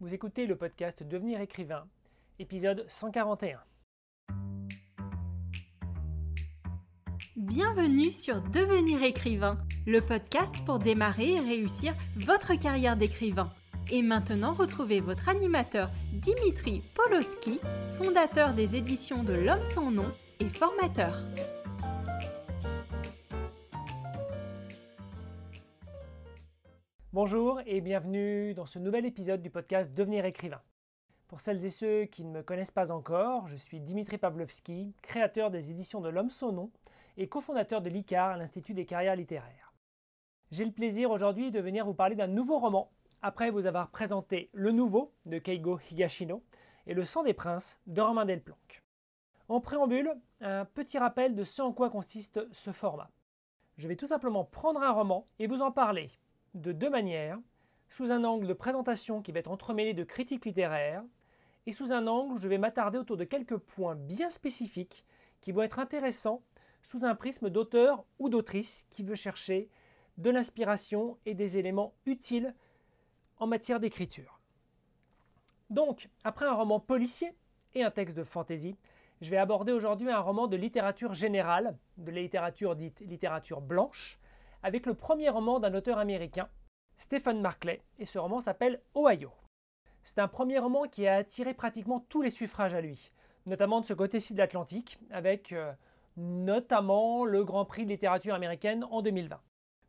vous écoutez le podcast Devenir écrivain, épisode 141. Bienvenue sur Devenir écrivain, le podcast pour démarrer et réussir votre carrière d'écrivain. Et maintenant, retrouvez votre animateur Dimitri Poloski, fondateur des éditions de L'Homme sans nom et formateur. Bonjour et bienvenue dans ce nouvel épisode du podcast Devenir écrivain. Pour celles et ceux qui ne me connaissent pas encore, je suis Dimitri Pavlovski, créateur des éditions de L'Homme sans nom et cofondateur de l'ICAR, l'Institut des carrières littéraires. J'ai le plaisir aujourd'hui de venir vous parler d'un nouveau roman, après vous avoir présenté Le Nouveau de Keigo Higashino et Le Sang des Princes de Romain Delplanque. En préambule, un petit rappel de ce en quoi consiste ce format. Je vais tout simplement prendre un roman et vous en parler de deux manières, sous un angle de présentation qui va être entremêlé de critiques littéraires, et sous un angle où je vais m'attarder autour de quelques points bien spécifiques qui vont être intéressants sous un prisme d'auteur ou d'autrice qui veut chercher de l'inspiration et des éléments utiles en matière d'écriture. Donc, après un roman policier et un texte de fantaisie, je vais aborder aujourd'hui un roman de littérature générale, de la littérature dite littérature blanche, avec le premier roman d'un auteur américain, Stephen Markley, et ce roman s'appelle Ohio. C'est un premier roman qui a attiré pratiquement tous les suffrages à lui, notamment de ce côté-ci de l'Atlantique, avec euh, notamment le Grand Prix de littérature américaine en 2020.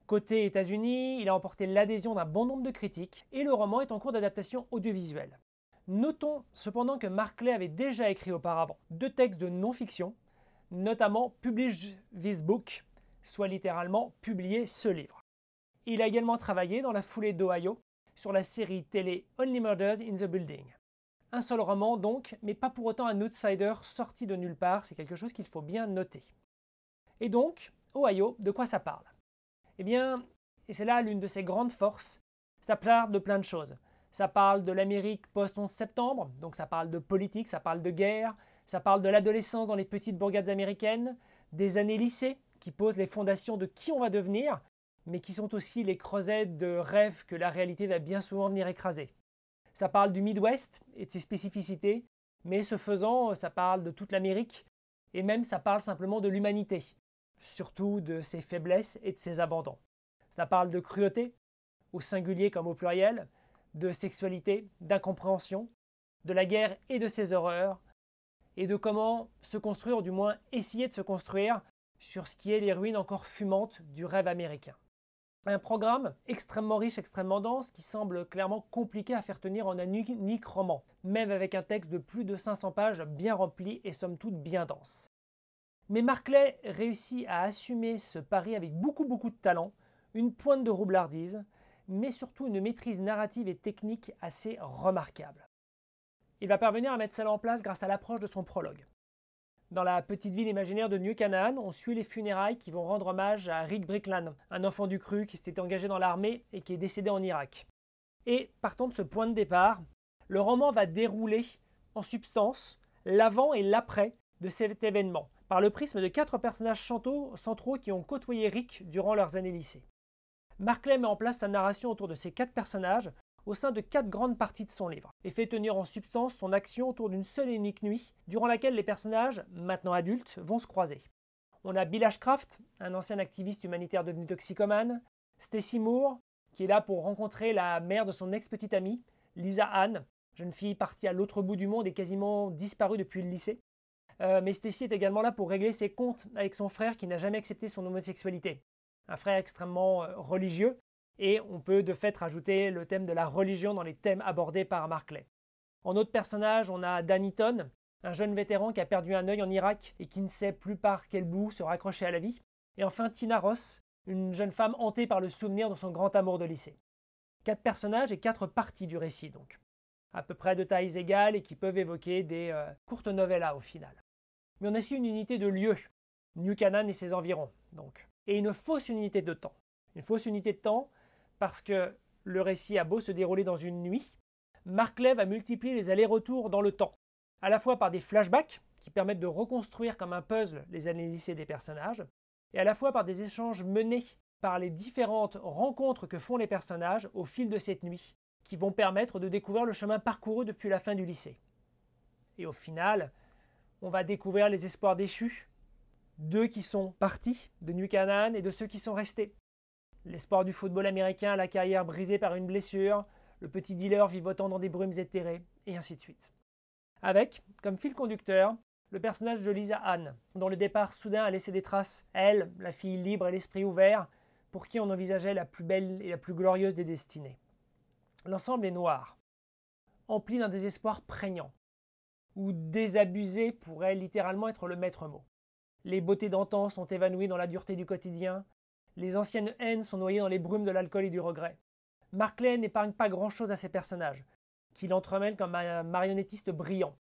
Côté États-Unis, il a emporté l'adhésion d'un bon nombre de critiques et le roman est en cours d'adaptation audiovisuelle. Notons cependant que Markley avait déjà écrit auparavant deux textes de non-fiction, notamment Publish This Book soit littéralement publié ce livre. Il a également travaillé dans la foulée d'Ohio sur la série télé Only Murders in the Building. Un seul roman donc, mais pas pour autant un outsider sorti de nulle part, c'est quelque chose qu'il faut bien noter. Et donc, Ohio, de quoi ça parle? Eh bien, et c'est là l'une de ses grandes forces, ça parle de plein de choses. Ça parle de l'Amérique post-11 septembre, donc ça parle de politique, ça parle de guerre, ça parle de l'adolescence dans les petites bourgades américaines, des années lycée, qui posent les fondations de qui on va devenir, mais qui sont aussi les creusettes de rêves que la réalité va bien souvent venir écraser. Ça parle du Midwest et de ses spécificités, mais ce faisant, ça parle de toute l'Amérique, et même ça parle simplement de l'humanité, surtout de ses faiblesses et de ses abandons. Ça parle de cruauté, au singulier comme au pluriel, de sexualité, d'incompréhension, de la guerre et de ses horreurs, et de comment se construire, ou du moins essayer de se construire, sur ce qui est les ruines encore fumantes du rêve américain. Un programme extrêmement riche, extrêmement dense, qui semble clairement compliqué à faire tenir en un unique roman, même avec un texte de plus de 500 pages bien rempli et somme toute bien dense. Mais Marclay réussit à assumer ce pari avec beaucoup beaucoup de talent, une pointe de roublardise, mais surtout une maîtrise narrative et technique assez remarquable. Il va parvenir à mettre cela en place grâce à l'approche de son prologue. Dans la petite ville imaginaire de New Canaan, on suit les funérailles qui vont rendre hommage à Rick Brickland, un enfant du cru qui s'était engagé dans l'armée et qui est décédé en Irak. Et partant de ce point de départ, le roman va dérouler en substance l'avant et l'après de cet événement, par le prisme de quatre personnages centraux qui ont côtoyé Rick durant leurs années lycée. Markley met en place sa narration autour de ces quatre personnages au sein de quatre grandes parties de son livre, et fait tenir en substance son action autour d'une seule et unique nuit, durant laquelle les personnages, maintenant adultes, vont se croiser. On a Bill Ashcraft, un ancien activiste humanitaire devenu toxicomane, Stacy Moore, qui est là pour rencontrer la mère de son ex-petite amie, Lisa Ann, jeune fille partie à l'autre bout du monde et quasiment disparue depuis le lycée. Euh, mais Stacy est également là pour régler ses comptes avec son frère qui n'a jamais accepté son homosexualité. Un frère extrêmement euh, religieux et on peut de fait rajouter le thème de la religion dans les thèmes abordés par Markley. En autre personnage, on a Daniton, un jeune vétéran qui a perdu un œil en Irak et qui ne sait plus par quel bout se raccrocher à la vie. Et enfin Tina Ross, une jeune femme hantée par le souvenir de son grand amour de lycée. Quatre personnages et quatre parties du récit donc. À peu près de tailles égales et qui peuvent évoquer des euh, courtes novellas au final. Mais on a aussi une unité de lieu, New Canaan et ses environs, donc. Et une fausse unité de temps. Une fausse unité de temps parce que le récit a beau se dérouler dans une nuit, Markley va multiplier les allers-retours dans le temps, à la fois par des flashbacks qui permettent de reconstruire comme un puzzle les années lycée des personnages, et à la fois par des échanges menés par les différentes rencontres que font les personnages au fil de cette nuit, qui vont permettre de découvrir le chemin parcouru depuis la fin du lycée. Et au final, on va découvrir les espoirs déchus, d'eux qui sont partis de New Canaan et de ceux qui sont restés. L'espoir du football américain, la carrière brisée par une blessure, le petit dealer vivotant dans des brumes éthérées, et ainsi de suite. Avec, comme fil conducteur, le personnage de Lisa Anne, dont le départ soudain a laissé des traces, elle, la fille libre et l'esprit ouvert, pour qui on envisageait la plus belle et la plus glorieuse des destinées. L'ensemble est noir, empli d'un désespoir prégnant, où désabusé pourrait littéralement être le maître mot. Les beautés d'antan sont évanouies dans la dureté du quotidien, les anciennes haines sont noyées dans les brumes de l'alcool et du regret. Marclay n'épargne pas grand-chose à ses personnages, qu'il entremêle comme un marionnettiste brillant,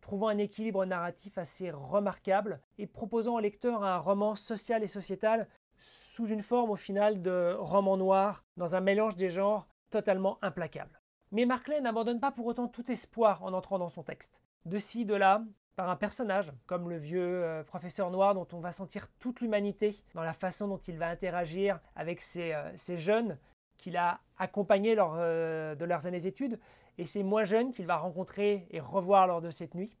trouvant un équilibre narratif assez remarquable et proposant au lecteur un roman social et sociétal sous une forme au final de roman noir, dans un mélange des genres totalement implacable. Mais Marclay n'abandonne pas pour autant tout espoir en entrant dans son texte. De ci, de là, par un personnage, comme le vieux euh, professeur noir dont on va sentir toute l'humanité dans la façon dont il va interagir avec ces, euh, jeunes qu'il a accompagnés lors euh, de leurs années d'études et ces moins jeunes qu'il va rencontrer et revoir lors de cette nuit.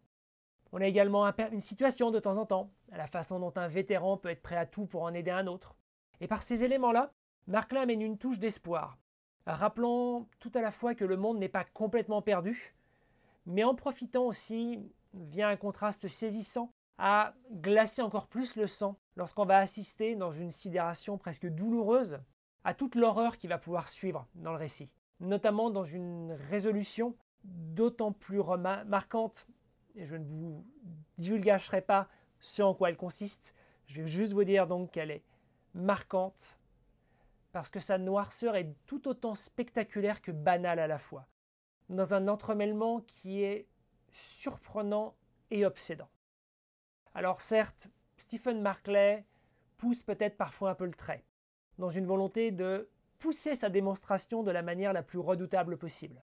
On a également une situation de temps en temps, à la façon dont un vétéran peut être prêt à tout pour en aider un autre. Et par ces éléments-là, Marclin amène une touche d'espoir, rappelant tout à la fois que le monde n'est pas complètement perdu, mais en profitant aussi vient un contraste saisissant à glacer encore plus le sang lorsqu'on va assister dans une sidération presque douloureuse à toute l'horreur qui va pouvoir suivre dans le récit, notamment dans une résolution d'autant plus marquante, et je ne vous divulgacherai pas ce en quoi elle consiste, je vais juste vous dire donc qu'elle est marquante, parce que sa noirceur est tout autant spectaculaire que banale à la fois, dans un entremêlement qui est surprenant et obsédant. Alors certes, Stephen Markley pousse peut-être parfois un peu le trait, dans une volonté de pousser sa démonstration de la manière la plus redoutable possible.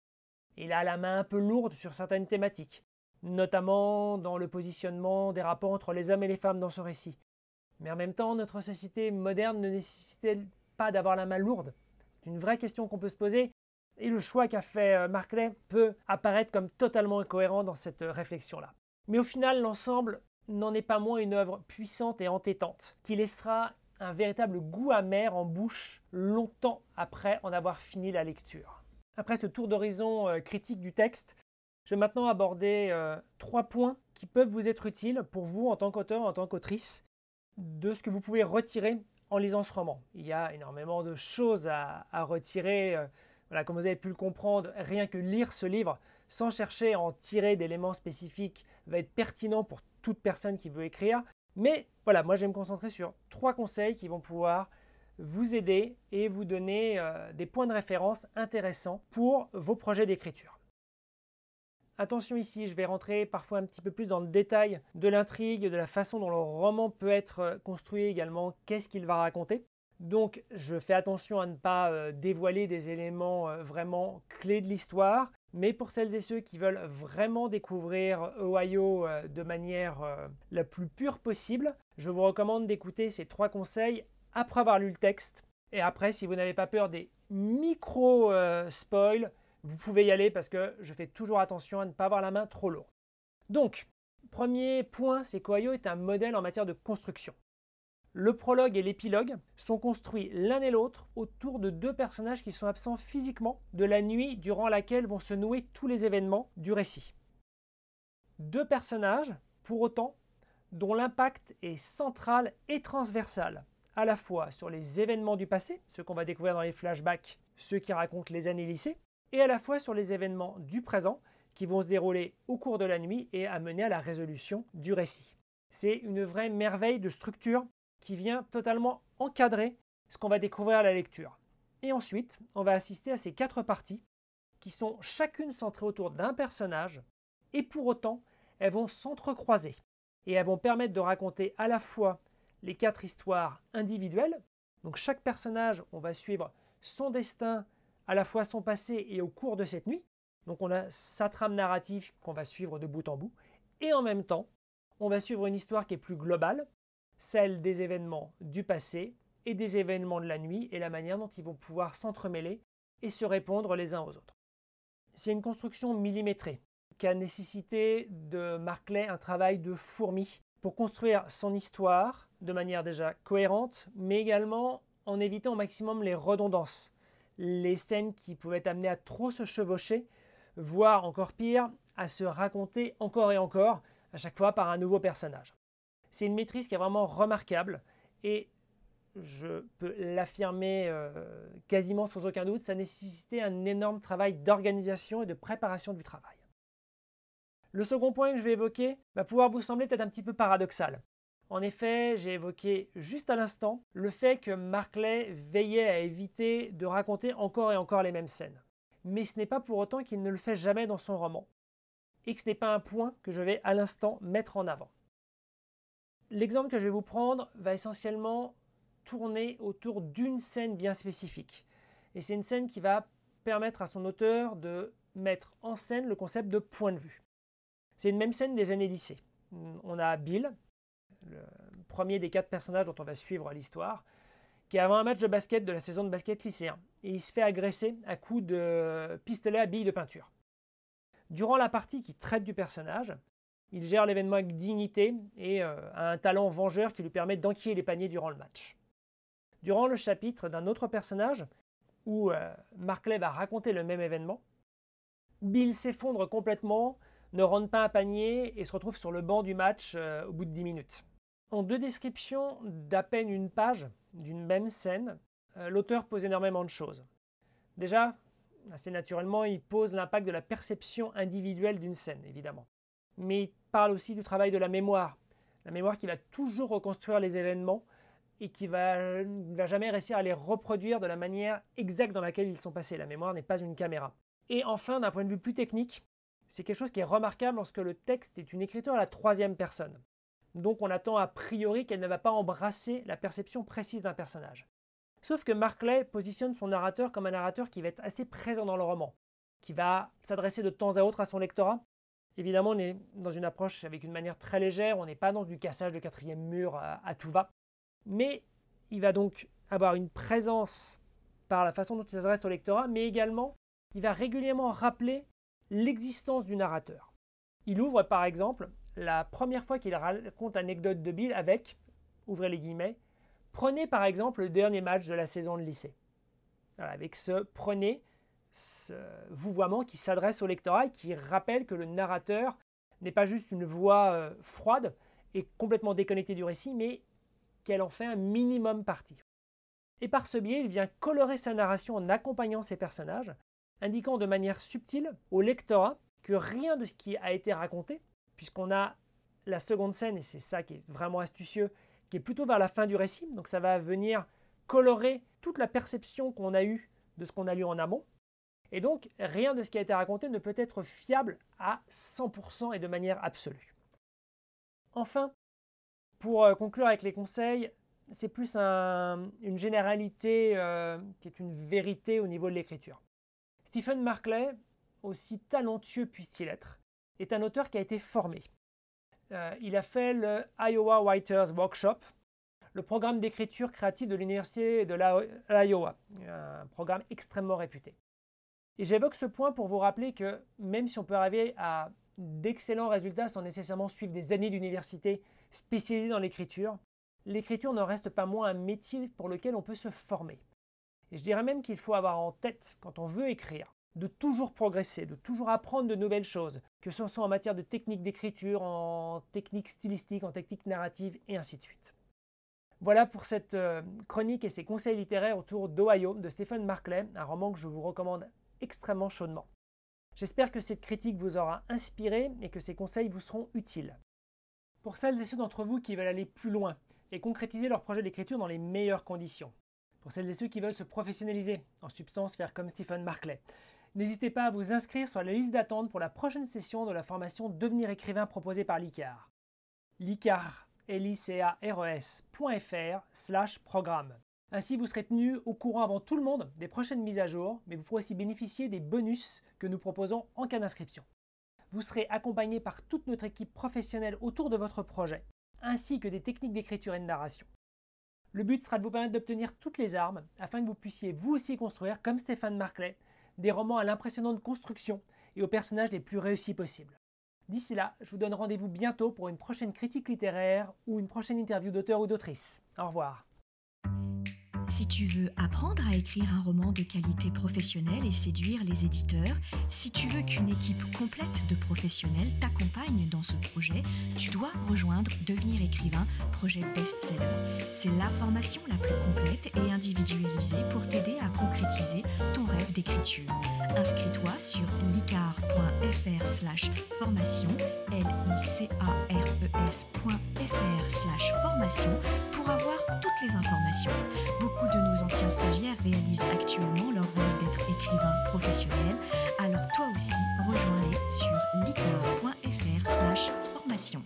Il a la main un peu lourde sur certaines thématiques, notamment dans le positionnement des rapports entre les hommes et les femmes dans son récit. Mais en même temps, notre société moderne ne nécessite pas d'avoir la main lourde? C'est une vraie question qu'on peut se poser, et le choix qu'a fait euh, Markley peut apparaître comme totalement incohérent dans cette euh, réflexion-là. Mais au final, l'ensemble n'en est pas moins une œuvre puissante et entêtante, qui laissera un véritable goût amer en bouche longtemps après en avoir fini la lecture. Après ce tour d'horizon euh, critique du texte, je vais maintenant aborder trois points qui peuvent vous être utiles pour vous en tant qu'auteur, en tant qu'autrice, de ce que vous pouvez retirer en lisant ce roman. Il y a énormément de choses à, retirer comme vous avez pu le comprendre, rien que lire ce livre sans chercher à en tirer d'éléments spécifiques va être pertinent pour toute personne qui veut écrire. Mais voilà, moi je vais me concentrer sur trois conseils qui vont pouvoir vous aider et vous donner euh, des points de référence intéressants pour vos projets d'écriture. Attention ici, je vais rentrer parfois un petit peu plus dans le détail de l'intrigue, de la façon dont le roman peut être euh, construit également, qu'est-ce qu'il va raconter? Donc je fais attention à ne pas euh, dévoiler des éléments euh, vraiment clés de l'histoire, mais pour celles et ceux qui veulent vraiment découvrir Ohio euh, de manière la plus pure possible, je vous recommande d'écouter ces trois conseils après avoir lu le texte. Et après, si vous n'avez pas peur des micro-spoils, vous pouvez y aller parce que je fais toujours attention à ne pas avoir la main trop lourde. Donc, premier point, c'est qu'Ohio est un modèle en matière de construction. Le prologue et l'épilogue sont construits l'un et l'autre autour de deux personnages qui sont absents physiquement de la nuit durant laquelle vont se nouer tous les événements du récit. Deux personnages, pour autant, dont l'impact est central et transversal, à la fois sur les événements du passé, ceux qu'on va découvrir dans les flashbacks, ceux qui racontent les années lycée, et à la fois sur les événements du présent, qui vont se dérouler au cours de la nuit et amener à la résolution du récit. C'est une vraie merveille de structure qui vient totalement encadrer ce qu'on va découvrir à la lecture. Et ensuite, on va assister à ces quatre parties qui sont chacune centrées autour d'un personnage, et pour autant, elles vont s'entrecroiser, et elles vont permettre de raconter à la fois les quatre histoires individuelles, donc chaque personnage, on va suivre son destin, à la fois son passé et au cours de cette nuit, donc on a sa trame narrative qu'on va suivre de bout en bout, et en même temps, on va suivre une histoire qui est plus globale, celle des événements du passé et des événements de la nuit et la manière dont ils vont pouvoir s'entremêler et se répondre les uns aux autres. c'est une construction millimétrée qui a nécessité de Marclay un travail de fourmi pour construire son histoire de manière déjà cohérente, mais également en évitant au maximum les redondances, les scènes qui pouvaient amenées à trop se chevaucher, voire encore pire, à se raconter encore et encore, à chaque fois par un nouveau personnage. C'est une maîtrise qui est vraiment remarquable et je peux l'affirmer euh, quasiment sans aucun doute, ça nécessitait un énorme travail d'organisation et de préparation du travail. Le second point que je vais évoquer va pouvoir vous sembler peut-être un petit peu paradoxal. En effet, j'ai évoqué juste à l'instant le fait que Marclay veillait à éviter de raconter encore et encore les mêmes scènes. Mais ce n'est pas pour autant qu'il ne le fait jamais dans son roman. Et que ce n'est pas un point que je vais à l'instant mettre en avant. L'exemple que je vais vous prendre va essentiellement tourner autour d'une scène bien spécifique. Et c'est une scène qui va permettre à son auteur de mettre en scène le concept de point de vue. C'est une même scène des années lycée. On a Bill, le premier des quatre personnages dont on va suivre l'histoire, qui est avant un match de basket de la saison de basket lycéen. Et il se fait agresser à coups de pistolet à billes de peinture. Durant la partie qui traite du personnage, il gère l'événement avec dignité et euh, a un talent vengeur qui lui permet d'enquiller les paniers durant le match. Durant le chapitre d'un autre personnage, où euh, Markley va raconter le même événement, Bill s'effondre complètement, ne rentre pas un panier et se retrouve sur le banc du match euh, au bout de 10 minutes. En deux descriptions d'à peine une page d'une même scène, l'auteur pose énormément de choses. Déjà, assez naturellement, il pose l'impact de la perception individuelle d'une scène, évidemment. Parle aussi du travail de la mémoire. La mémoire qui va toujours reconstruire les événements et qui va, ne va jamais réussir à les reproduire de la manière exacte dans laquelle ils sont passés. La mémoire n'est pas une caméra. Et enfin, d'un point de vue plus technique, c'est quelque chose qui est remarquable lorsque le texte est une écriture à la troisième personne. Donc on attend a priori qu'elle ne va pas embrasser la perception précise d'un personnage. Sauf que Markley positionne son narrateur comme un narrateur qui va être assez présent dans le roman, qui va s'adresser de temps à autre à son lectorat. Évidemment, on est dans une approche avec une manière très légère, on n'est pas dans du cassage de quatrième mur à tout va. Mais il va donc avoir une présence par la façon dont il s'adresse au lectorat, mais également il va régulièrement rappeler l'existence du narrateur. Il ouvre par exemple la première fois qu'il raconte l'anecdote de Bill avec, ouvrez les guillemets, prenez par exemple le dernier match de la saison de lycée. avec ce prenez, ce vouvoiement qui s'adresse au lectorat et qui rappelle que le narrateur n'est pas juste une voix euh, froide et complètement déconnectée du récit, mais qu'elle en fait un minimum partie. Et par ce biais, il vient colorer sa narration en accompagnant ses personnages, indiquant de manière subtile au lectorat que rien de ce qui a été raconté, puisqu'on a la seconde scène, et c'est ça qui est vraiment astucieux, qui est plutôt vers la fin du récit, donc ça va venir colorer toute la perception qu'on a eue de ce qu'on a lu en amont, et donc rien de ce qui a été raconté ne peut être fiable à 100% et de manière absolue. Enfin, pour euh, conclure avec les conseils, c'est plus une généralité euh, qui est une vérité au niveau de l'écriture. Stephen Markley, aussi talentueux puisse-t-il être, est un auteur qui a été formé. Euh, il a fait le Iowa Writers Workshop, le programme d'écriture créative de l'Université de l'Iowa, un programme extrêmement réputé. Et j'évoque ce point pour vous rappeler que même si on peut arriver à d'excellents résultats sans nécessairement suivre des années d'université spécialisées dans l'écriture, l'écriture ne reste pas moins un métier pour lequel on peut se former. Et je dirais même qu'il faut avoir en tête, quand on veut écrire, de toujours progresser, de toujours apprendre de nouvelles choses, que ce soit en matière de technique d'écriture, en technique stylistique, en technique narrative, et ainsi de suite. Voilà pour cette euh, chronique et ses conseils littéraires autour d'Ohio de Stephen Markley, un roman que je vous recommande extrêmement chaudement. J'espère que cette critique vous aura inspiré et que ces conseils vous seront utiles. Pour celles et ceux d'entre vous qui veulent aller plus loin et concrétiser leur projet d'écriture dans les meilleures conditions, pour celles et ceux qui veulent se professionnaliser, en substance faire comme Stephen Markley, n'hésitez pas à vous inscrire sur la liste d'attente pour la prochaine session de la formation Devenir écrivain proposée par l'ICAR. l'ICAR, l i e. Ainsi, vous serez tenu au courant avant tout le monde des prochaines mises à jour, mais vous pourrez aussi bénéficier des bonus que nous proposons en cas d'inscription. Vous serez accompagné par toute notre équipe professionnelle autour de votre projet, ainsi que des techniques d'écriture et de narration. Le but sera de vous permettre d'obtenir toutes les armes afin que vous puissiez vous aussi construire, comme Stéphane Marclay, des romans à l'impressionnante construction et aux personnages les plus réussis possibles. D'ici là, je vous donne rendez-vous bientôt pour une prochaine critique littéraire ou une prochaine interview d'auteur ou d'autrice. Au revoir. Si tu veux apprendre à écrire un roman de qualité professionnelle et séduire les éditeurs, si tu veux qu'une équipe complète de professionnels t'accompagne dans ce projet, tu dois rejoindre Devenir écrivain, projet best-seller. C'est la formation la plus complète et individualisée pour t'aider à concrétiser ton rêve d'écriture. Inscris-toi sur licar.fr slash formation, licares.fr slash formation pour avoir toutes les informations. Beaucoup de nos anciens stagiaires réalisent actuellement leur rôle d'être écrivain professionnel, alors toi aussi, rejoins-les sur licar.fr slash formation.